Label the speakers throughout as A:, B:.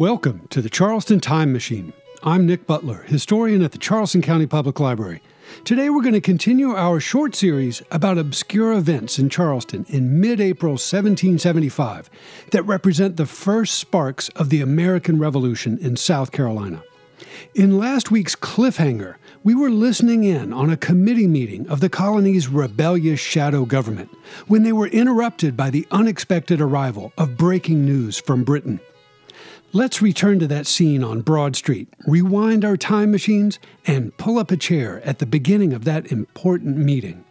A: Welcome to the Charleston Time Machine. I'm Nick Butler, historian at the Charleston County Public Library. Today we're going to continue our short series about obscure events in Charleston in mid April 1775 that represent the first sparks of the American Revolution in South Carolina. In last week's cliffhanger, we were listening in on a committee meeting of the colony's rebellious shadow government when they were interrupted by the unexpected arrival of breaking news from Britain. Let's return to that scene on Broad Street, rewind our time machines, and pull up a chair at the beginning of that important meeting.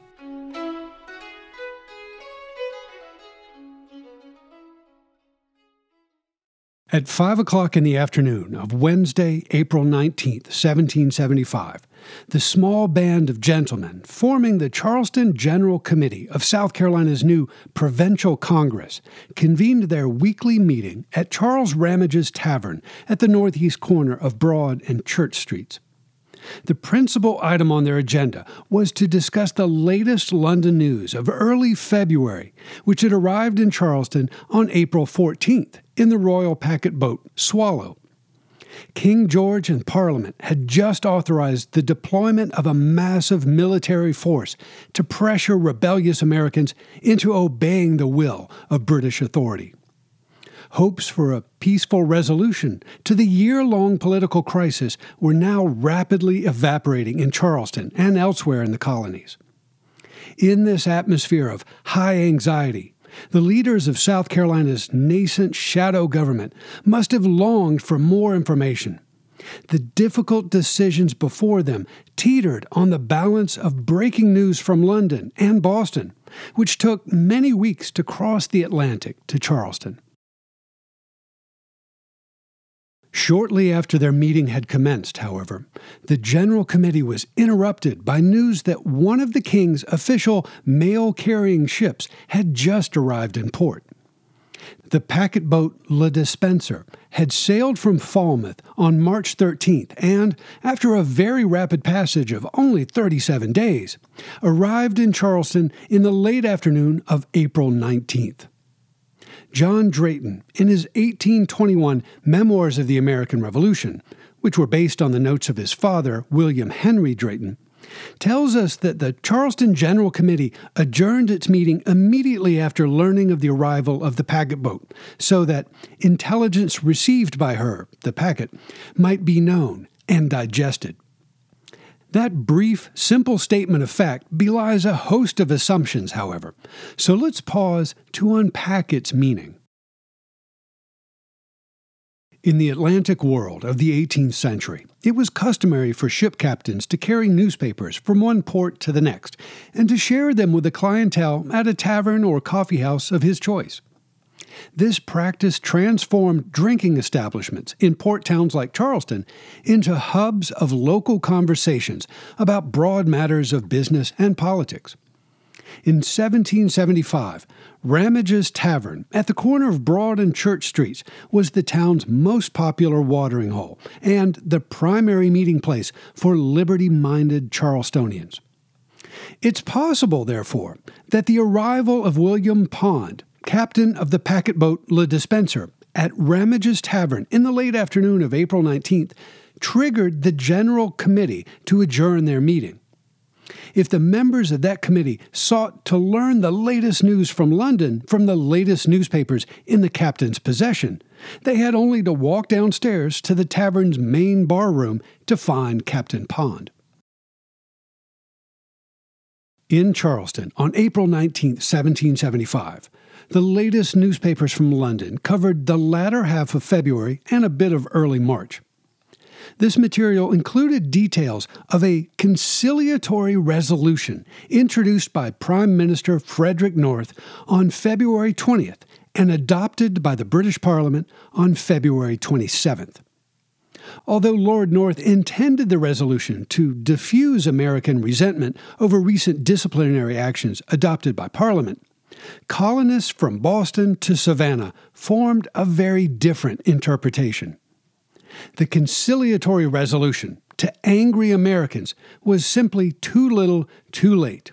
A: At 5 o'clock in the afternoon of Wednesday, April 19th, 1775, the small band of gentlemen forming the Charleston General Committee of South Carolina's new Provincial Congress convened their weekly meeting at Charles Ramage's Tavern at the northeast corner of Broad and Church Streets. The principal item on their agenda was to discuss the latest London news of early February, which had arrived in Charleston on April 14th in the royal packet boat Swallow. King George and Parliament had just authorized the deployment of a massive military force to pressure rebellious Americans into obeying the will of British authority hopes for a peaceful resolution to the year long political crisis were now rapidly evaporating in Charleston and elsewhere in the colonies. In this atmosphere of high anxiety, the leaders of South Carolina's nascent shadow government must have longed for more information. The difficult decisions before them teetered on the balance of breaking news from London and Boston, which took many weeks to cross the Atlantic to Charleston. Shortly after their meeting had commenced, however, the General Committee was interrupted by news that one of the King's official mail carrying ships had just arrived in port. The packet boat Le Despencer had sailed from Falmouth on March 13th and, after a very rapid passage of only 37 days, arrived in Charleston in the late afternoon of April 19th. John Drayton, in his 1821 Memoirs of the American Revolution, which were based on the notes of his father, William Henry Drayton, tells us that the Charleston General Committee adjourned its meeting immediately after learning of the arrival of the packet boat, so that intelligence received by her, the packet, might be known and digested. That brief, simple statement of fact belies a host of assumptions, however, so let's pause to unpack its meaning. In the Atlantic world of the 18th century, it was customary for ship captains to carry newspapers from one port to the next and to share them with the clientele at a tavern or coffee house of his choice. This practice transformed drinking establishments in port towns like Charleston into hubs of local conversations about broad matters of business and politics. In 1775, Ramage's Tavern at the corner of Broad and Church Streets was the town's most popular watering hole and the primary meeting place for liberty minded Charlestonians. It's possible, therefore, that the arrival of William Pond captain of the packet boat Le Despencer at Ramage's Tavern in the late afternoon of April 19th triggered the General Committee to adjourn their meeting. If the members of that committee sought to learn the latest news from London from the latest newspapers in the captain's possession, they had only to walk downstairs to the tavern's main bar room to find Captain Pond. In Charleston, on April 19, 1775, the latest newspapers from London covered the latter half of February and a bit of early March. This material included details of a conciliatory resolution introduced by Prime Minister Frederick North on February 20th and adopted by the British Parliament on February 27th. Although Lord North intended the resolution to diffuse American resentment over recent disciplinary actions adopted by Parliament, colonists from Boston to Savannah formed a very different interpretation. The conciliatory resolution to angry Americans was simply too little, too late.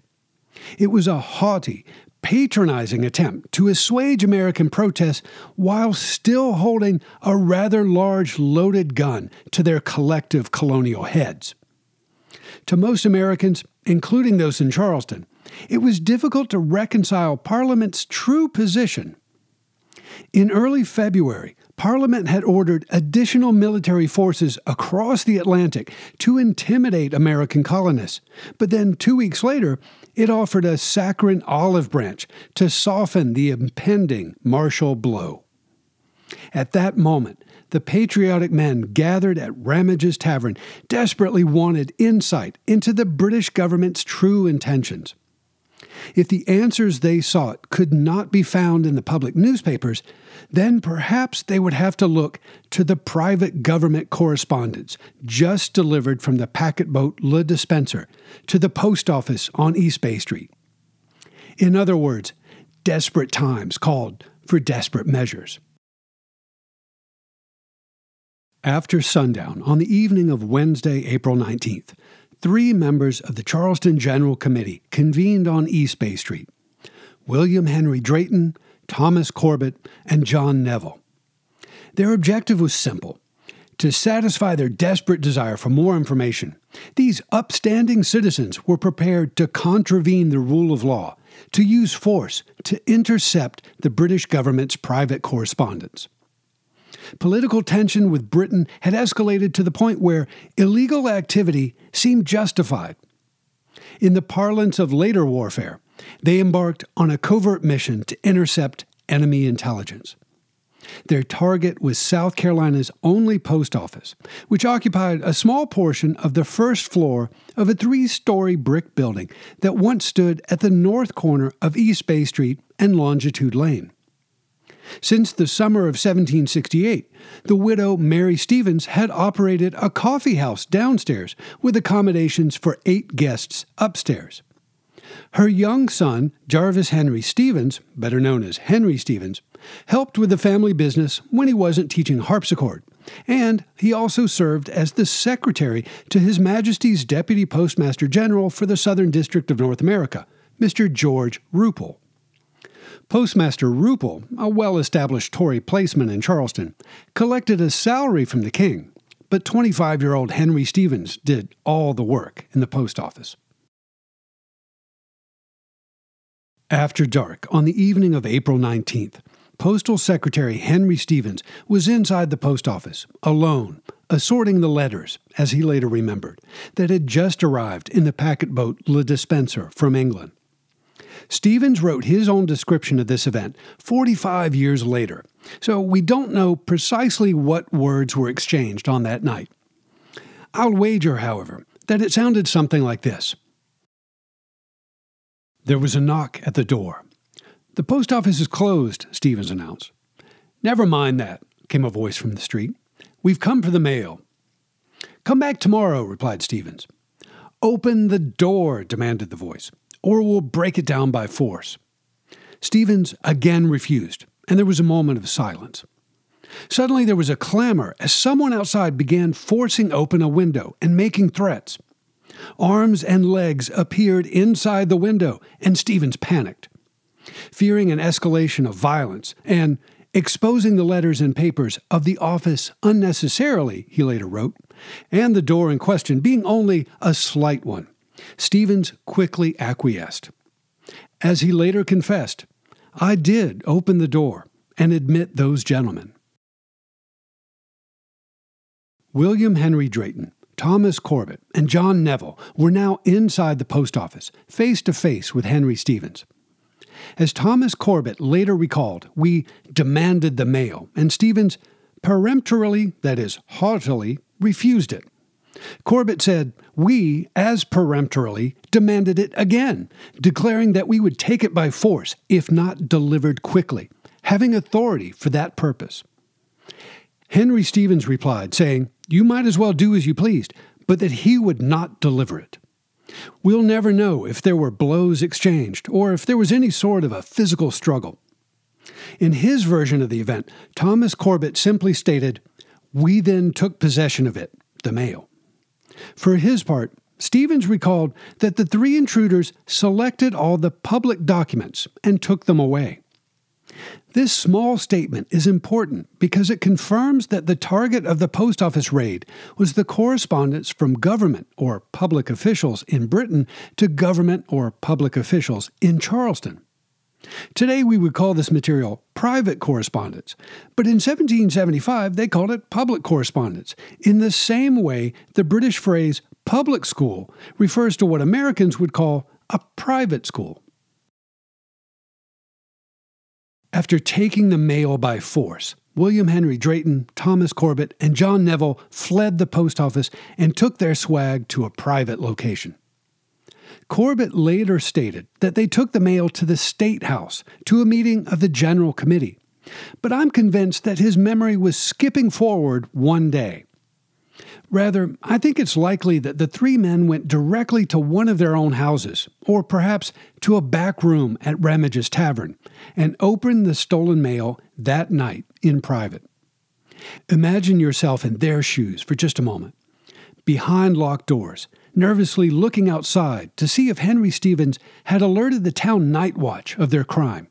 A: It was a haughty, patronizing attempt to assuage American protests while still holding a rather large loaded gun to their collective colonial heads. To most Americans, including those in Charleston, it was difficult to reconcile Parliament's true position. In early February, Parliament had ordered additional military forces across the Atlantic to intimidate American colonists, but then two weeks later, it offered a saccharine olive branch to soften the impending martial blow. At that moment, the patriotic men gathered at Ramage's Tavern desperately wanted insight into the British government's true intentions. If the answers they sought could not be found in the public newspapers, then perhaps they would have to look to the private government correspondence just delivered from the packet boat Le Despencer to the post office on East Bay Street. In other words, desperate times called for desperate measures. After sundown on the evening of Wednesday, April 19th, three members of the Charleston General Committee convened on East Bay Street William Henry Drayton, Thomas Corbett, and John Neville. Their objective was simple to satisfy their desperate desire for more information. These upstanding citizens were prepared to contravene the rule of law, to use force to intercept the British government's private correspondence. Political tension with Britain had escalated to the point where illegal activity seemed justified. In the parlance of later warfare, they embarked on a covert mission to intercept enemy intelligence. Their target was South Carolina's only post office, which occupied a small portion of the first floor of a three story brick building that once stood at the north corner of East Bay Street and Longitude Lane. Since the summer of 1768, the widow Mary Stevens had operated a coffee house downstairs with accommodations for eight guests upstairs. Her young son, Jervis Henry Stevens, better known as Henry Stevens, helped with the family business when he wasn't teaching harpsichord, and he also served as the secretary to His Majesty's Deputy Postmaster General for the Southern District of North America, Mr. George Roupell. Postmaster Roupell, a well established Tory placeman in Charleston, collected a salary from the king, but 25 year old Henry Stevens did all the work in the post office. After dark, on the evening of April 19th, Postal Secretary Henry Stevens was inside the post office, alone, assorting the letters, as he later remembered, that had just arrived in the packet boat Le Despencer from England. Stevens wrote his own description of this event 45 years later, so we don't know precisely what words were exchanged on that night. I'll wager, however, that it sounded something like this There was a knock at the door. The post office is closed, Stevens announced. Never mind that, came a voice from the street. We've come for the mail. Come back tomorrow, replied Stevens. Open the door, demanded the voice or we'll break it down by force. Stevens again refused, and there was a moment of silence. Suddenly there was a clamor as someone outside began forcing open a window and making threats. Arms and legs appeared inside the window, and Stevens panicked. Fearing an escalation of violence and exposing the letters and papers of the office unnecessarily, he later wrote, and the door in question being only a slight one, Stevens quickly acquiesced. As he later confessed, I did open the door and admit those gentlemen. William Henry Drayton, Thomas Corbett, and John Neville were now inside the post office, face to face with Henry Stevens. As Thomas Corbett later recalled, we demanded the mail, and Stevens peremptorily, that is, haughtily, refused it. Corbett said, We, as peremptorily, demanded it again, declaring that we would take it by force if not delivered quickly, having authority for that purpose. Henry Stevens replied, saying, You might as well do as you pleased, but that he would not deliver it. We'll never know if there were blows exchanged or if there was any sort of a physical struggle. In his version of the event, Thomas Corbett simply stated, We then took possession of it, the mail. For his part, Stevens recalled that the three intruders selected all the public documents and took them away. This small statement is important because it confirms that the target of the post office raid was the correspondence from government or public officials in Britain to government or public officials in Charleston. Today we would call this material private correspondence, but in 1775 they called it public correspondence, in the same way the British phrase public school refers to what Americans would call a private school. After taking the mail by force, William Henry Drayton, Thomas Corbett, and John Neville fled the post office and took their swag to a private location. Corbett later stated that they took the mail to the State House to a meeting of the General Committee, but I'm convinced that his memory was skipping forward one day. Rather, I think it's likely that the three men went directly to one of their own houses, or perhaps to a back room at Ramage's Tavern, and opened the stolen mail that night in private. Imagine yourself in their shoes for just a moment. Behind locked doors, nervously looking outside to see if Henry Stevens had alerted the town night watch of their crime.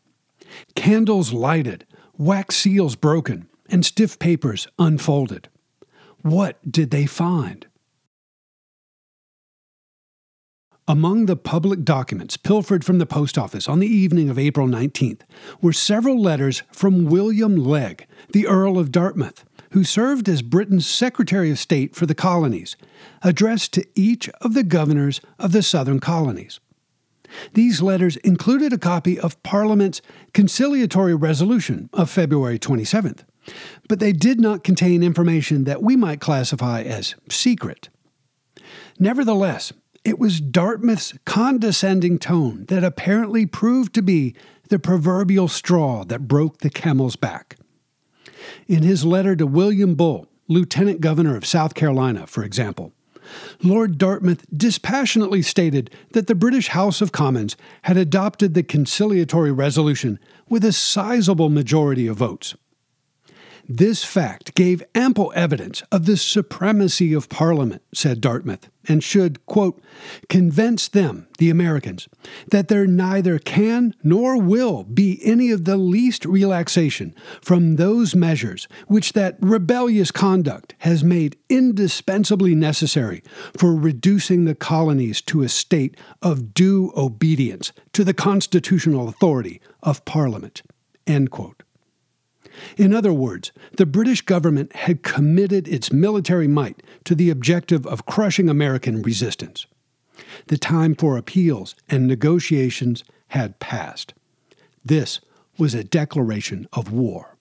A: Candles lighted, wax seals broken, and stiff papers unfolded. What did they find? Among the public documents pilfered from the post office on the evening of April 19th were several letters from William Legge, the Earl of Dartmouth, who served as Britain's Secretary of State for the colonies, addressed to each of the governors of the southern colonies. These letters included a copy of Parliament's conciliatory resolution of February 27th, but they did not contain information that we might classify as secret. Nevertheless, it was Dartmouth's condescending tone that apparently proved to be the proverbial straw that broke the camel's back. In his letter to William Bull, Lieutenant Governor of South Carolina, for example, Lord Dartmouth dispassionately stated that the British House of Commons had adopted the conciliatory resolution with a sizable majority of votes. This fact gave ample evidence of the supremacy of Parliament, said Dartmouth, and should, quote, convince them, the Americans, that there neither can nor will be any of the least relaxation from those measures which that rebellious conduct has made indispensably necessary for reducing the colonies to a state of due obedience to the constitutional authority of Parliament. End quote. In other words, the British government had committed its military might to the objective of crushing American resistance. The time for appeals and negotiations had passed. This was a declaration of war.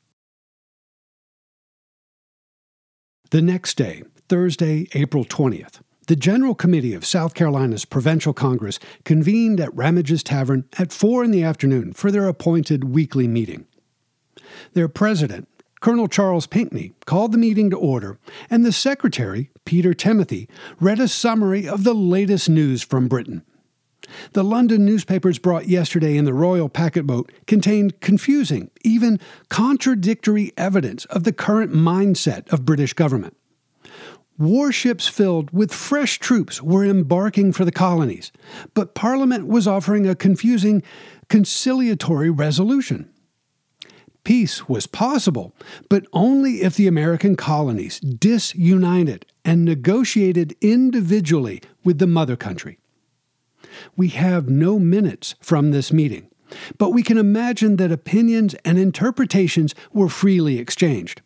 A: The next day, Thursday, April 20th, the General Committee of South Carolina's Provincial Congress convened at Ramage's Tavern at 4 in the afternoon for their appointed weekly meeting. Their president, Colonel Charles Pinckney, called the meeting to order, and the secretary, Peter Timothy, read a summary of the latest news from Britain. The London newspapers brought yesterday in the Royal Packet Boat contained confusing, even contradictory evidence of the current mindset of British government. Warships filled with fresh troops were embarking for the colonies, but Parliament was offering a confusing conciliatory resolution. Peace was possible, but only if the American colonies disunited and negotiated individually with the mother country. We have no minutes from this meeting, but we can imagine that opinions and interpretations were freely exchanged.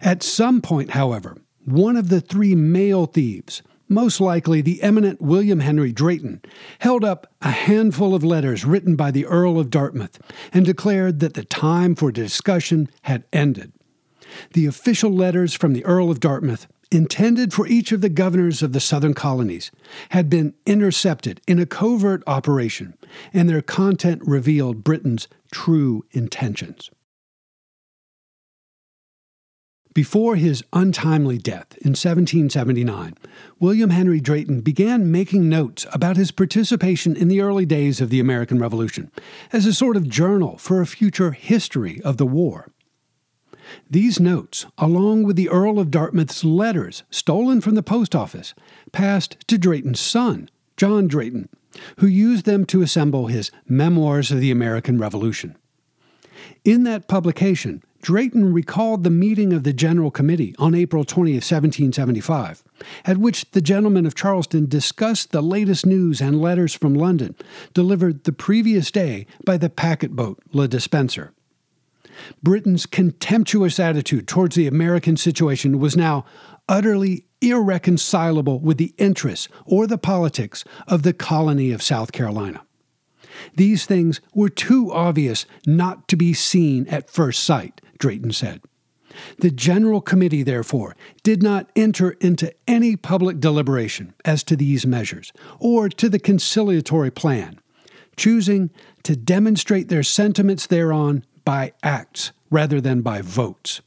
A: At some point, however, one of the three male thieves, most likely the eminent William Henry Drayton, held up a handful of letters written by the Earl of Dartmouth and declared that the time for discussion had ended. The official letters from the Earl of Dartmouth, intended for each of the governors of the southern colonies, had been intercepted in a covert operation, and their content revealed Britain's true intentions. Before his untimely death in 1779, William Henry Drayton began making notes about his participation in the early days of the American Revolution as a sort of journal for a future history of the war. These notes, along with the Earl of Dartmouth's letters stolen from the post office, passed to Drayton's son, John Drayton, who used them to assemble his Memoirs of the American Revolution. In that publication, Drayton recalled the meeting of the General Committee on April 20, 1775, at which the gentlemen of Charleston discussed the latest news and letters from London, delivered the previous day by the packet boat Le Despencer. Britain's contemptuous attitude towards the American situation was now utterly irreconcilable with the interests or the politics of the colony of South Carolina. These things were too obvious not to be seen at first sight, Drayton said. The General Committee, therefore, did not enter into any public deliberation as to these measures or to the conciliatory plan, choosing to demonstrate their sentiments thereon by acts rather than by votes.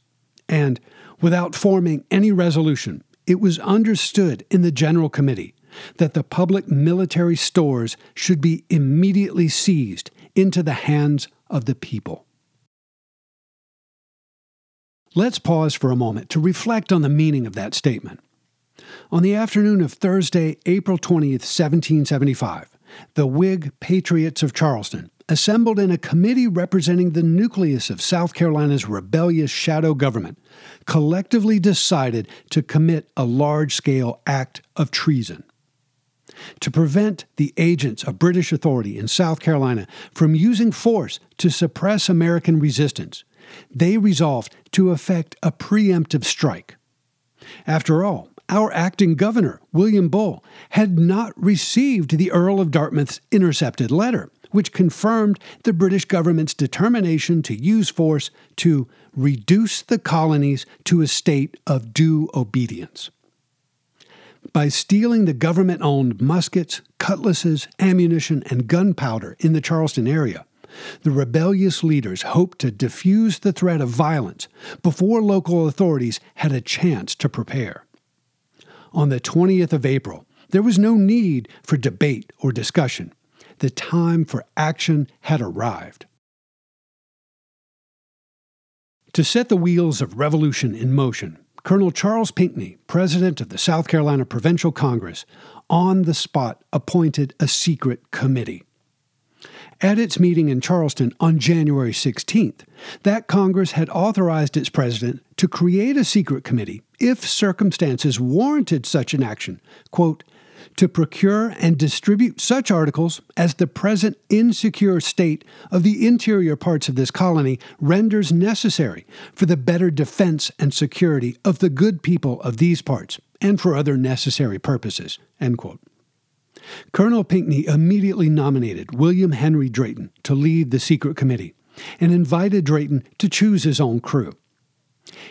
A: And, without forming any resolution, it was understood in the General Committee that the public military stores should be immediately seized into the hands of the people. Let's pause for a moment to reflect on the meaning of that statement. On the afternoon of Thursday, April 20th, 1775, the Whig Patriots of Charleston assembled in a committee representing the nucleus of South Carolina's rebellious shadow government, collectively decided to commit a large scale act of treason. To prevent the agents of British authority in South Carolina from using force to suppress American resistance, they resolved to effect a preemptive strike. After all, our acting governor, William Bull, had not received the Earl of Dartmouth's intercepted letter, which confirmed the British government's determination to use force to reduce the colonies to a state of due obedience. By stealing the government owned muskets, cutlasses, ammunition, and gunpowder in the Charleston area, the rebellious leaders hoped to diffuse the threat of violence before local authorities had a chance to prepare. On the 20th of April, there was no need for debate or discussion. The time for action had arrived. To set the wheels of revolution in motion, Colonel Charles Pinckney, president of the South Carolina Provincial Congress, on the spot appointed a secret committee at its meeting in Charleston on January 16th that Congress had authorized its president to create a secret committee if circumstances warranted such an action, quote, to procure and distribute such articles as the present insecure state of the interior parts of this colony renders necessary for the better defense and security of the good people of these parts and for other necessary purposes. End quote. Colonel Pinckney immediately nominated William Henry Drayton to lead the secret committee and invited Drayton to choose his own crew.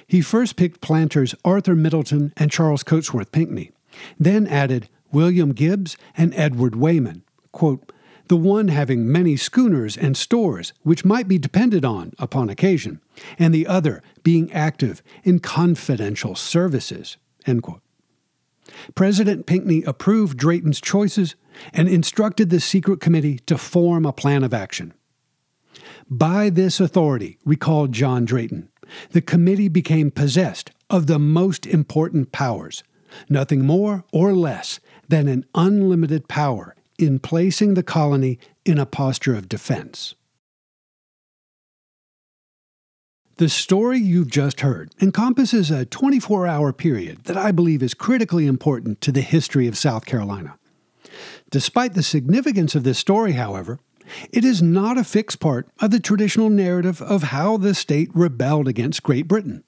A: He first picked planters Arthur Middleton and Charles Cotesworth Pinckney, then added William Gibbs and Edward Weyman, quote, the one having many schooners and stores which might be depended on upon occasion, and the other being active in confidential services. End quote. President Pinckney approved Drayton's choices and instructed the secret committee to form a plan of action. By this authority, recalled John Drayton, the committee became possessed of the most important powers, nothing more or less than an unlimited power in placing the colony in a posture of defense. The story you've just heard encompasses a 24 hour period that I believe is critically important to the history of South Carolina. Despite the significance of this story, however, it is not a fixed part of the traditional narrative of how the state rebelled against Great Britain.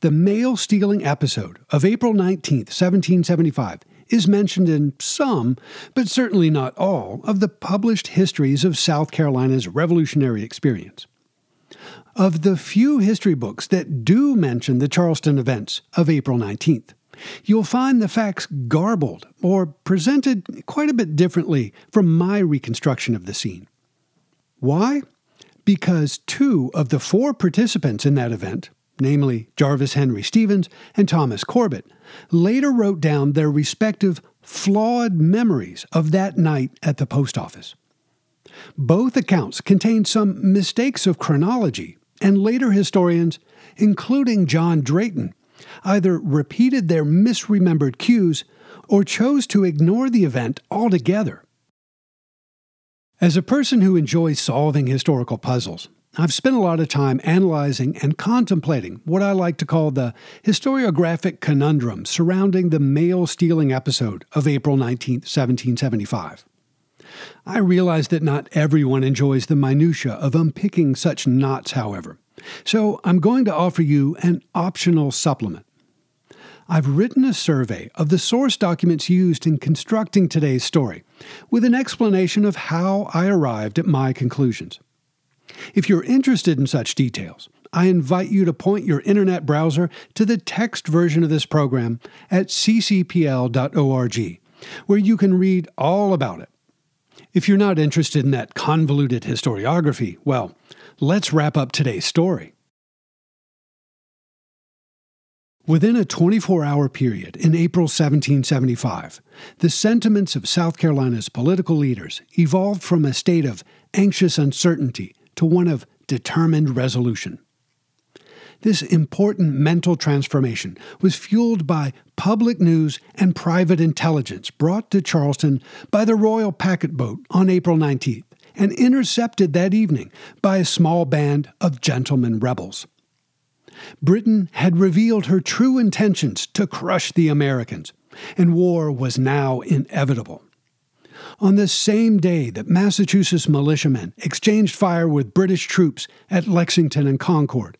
A: The mail stealing episode of April 19, 1775, is mentioned in some, but certainly not all, of the published histories of South Carolina's revolutionary experience. Of the few history books that do mention the Charleston events of April 19th, you'll find the facts garbled or presented quite a bit differently from my reconstruction of the scene. Why? Because two of the four participants in that event, namely Jervis Henry Stevens and Thomas Corbett, later wrote down their respective flawed memories of that night at the post office. Both accounts contain some mistakes of chronology, and later historians including John Drayton, either repeated their misremembered cues or chose to ignore the event altogether. As a person who enjoys solving historical puzzles, I've spent a lot of time analyzing and contemplating what I like to call the historiographic conundrum surrounding the mail stealing episode of April 19, 1775. I realize that not everyone enjoys the minutiae of unpicking such knots, however, so I'm going to offer you an optional supplement. I've written a survey of the source documents used in constructing today's story, with an explanation of how I arrived at my conclusions. If you're interested in such details, I invite you to point your internet browser to the text version of this program at ccpl.org, where you can read all about it. If you're not interested in that convoluted historiography, well, let's wrap up today's story. Within a 24 hour period in April 1775, the sentiments of South Carolina's political leaders evolved from a state of anxious uncertainty to one of determined resolution. This important mental transformation was fueled by public news and private intelligence brought to Charleston by the Royal Packet Boat on April 19th and intercepted that evening by a small band of gentlemen rebels. Britain had revealed her true intentions to crush the Americans, and war was now inevitable. On the same day that Massachusetts militiamen exchanged fire with British troops at Lexington and Concord,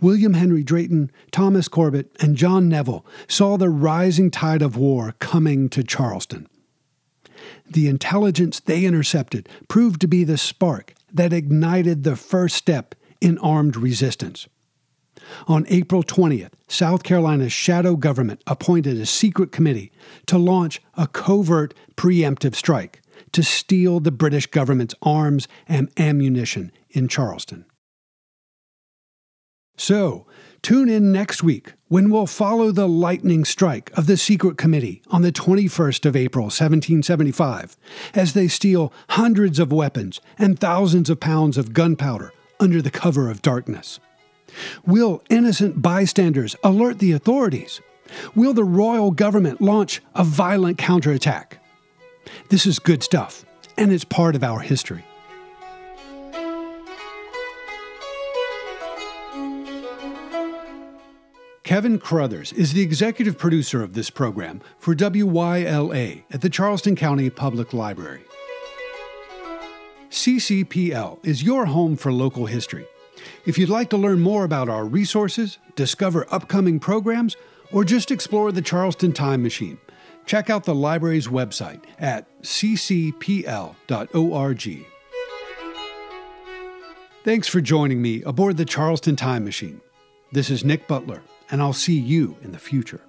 A: William Henry Drayton, Thomas Corbett, and John Neville saw the rising tide of war coming to Charleston. The intelligence they intercepted proved to be the spark that ignited the first step in armed resistance. On April 20th, South Carolina's shadow government appointed a secret committee to launch a covert preemptive strike to steal the British government's arms and ammunition in Charleston. So, tune in next week when we'll follow the lightning strike of the secret committee on the 21st of April 1775 as they steal hundreds of weapons and thousands of pounds of gunpowder under the cover of darkness. Will innocent bystanders alert the authorities? Will the royal government launch a violent counterattack? This is good stuff, and it's part of our history. Kevin Crothers is the executive producer of this program for WYLA at the Charleston County Public Library. CCPL is your home for local history. If you'd like to learn more about our resources, discover upcoming programs, or just explore the Charleston Time Machine, check out the library's website at ccpl.org. Thanks for joining me aboard the Charleston Time Machine. This is Nick Butler, and I'll see you in the future.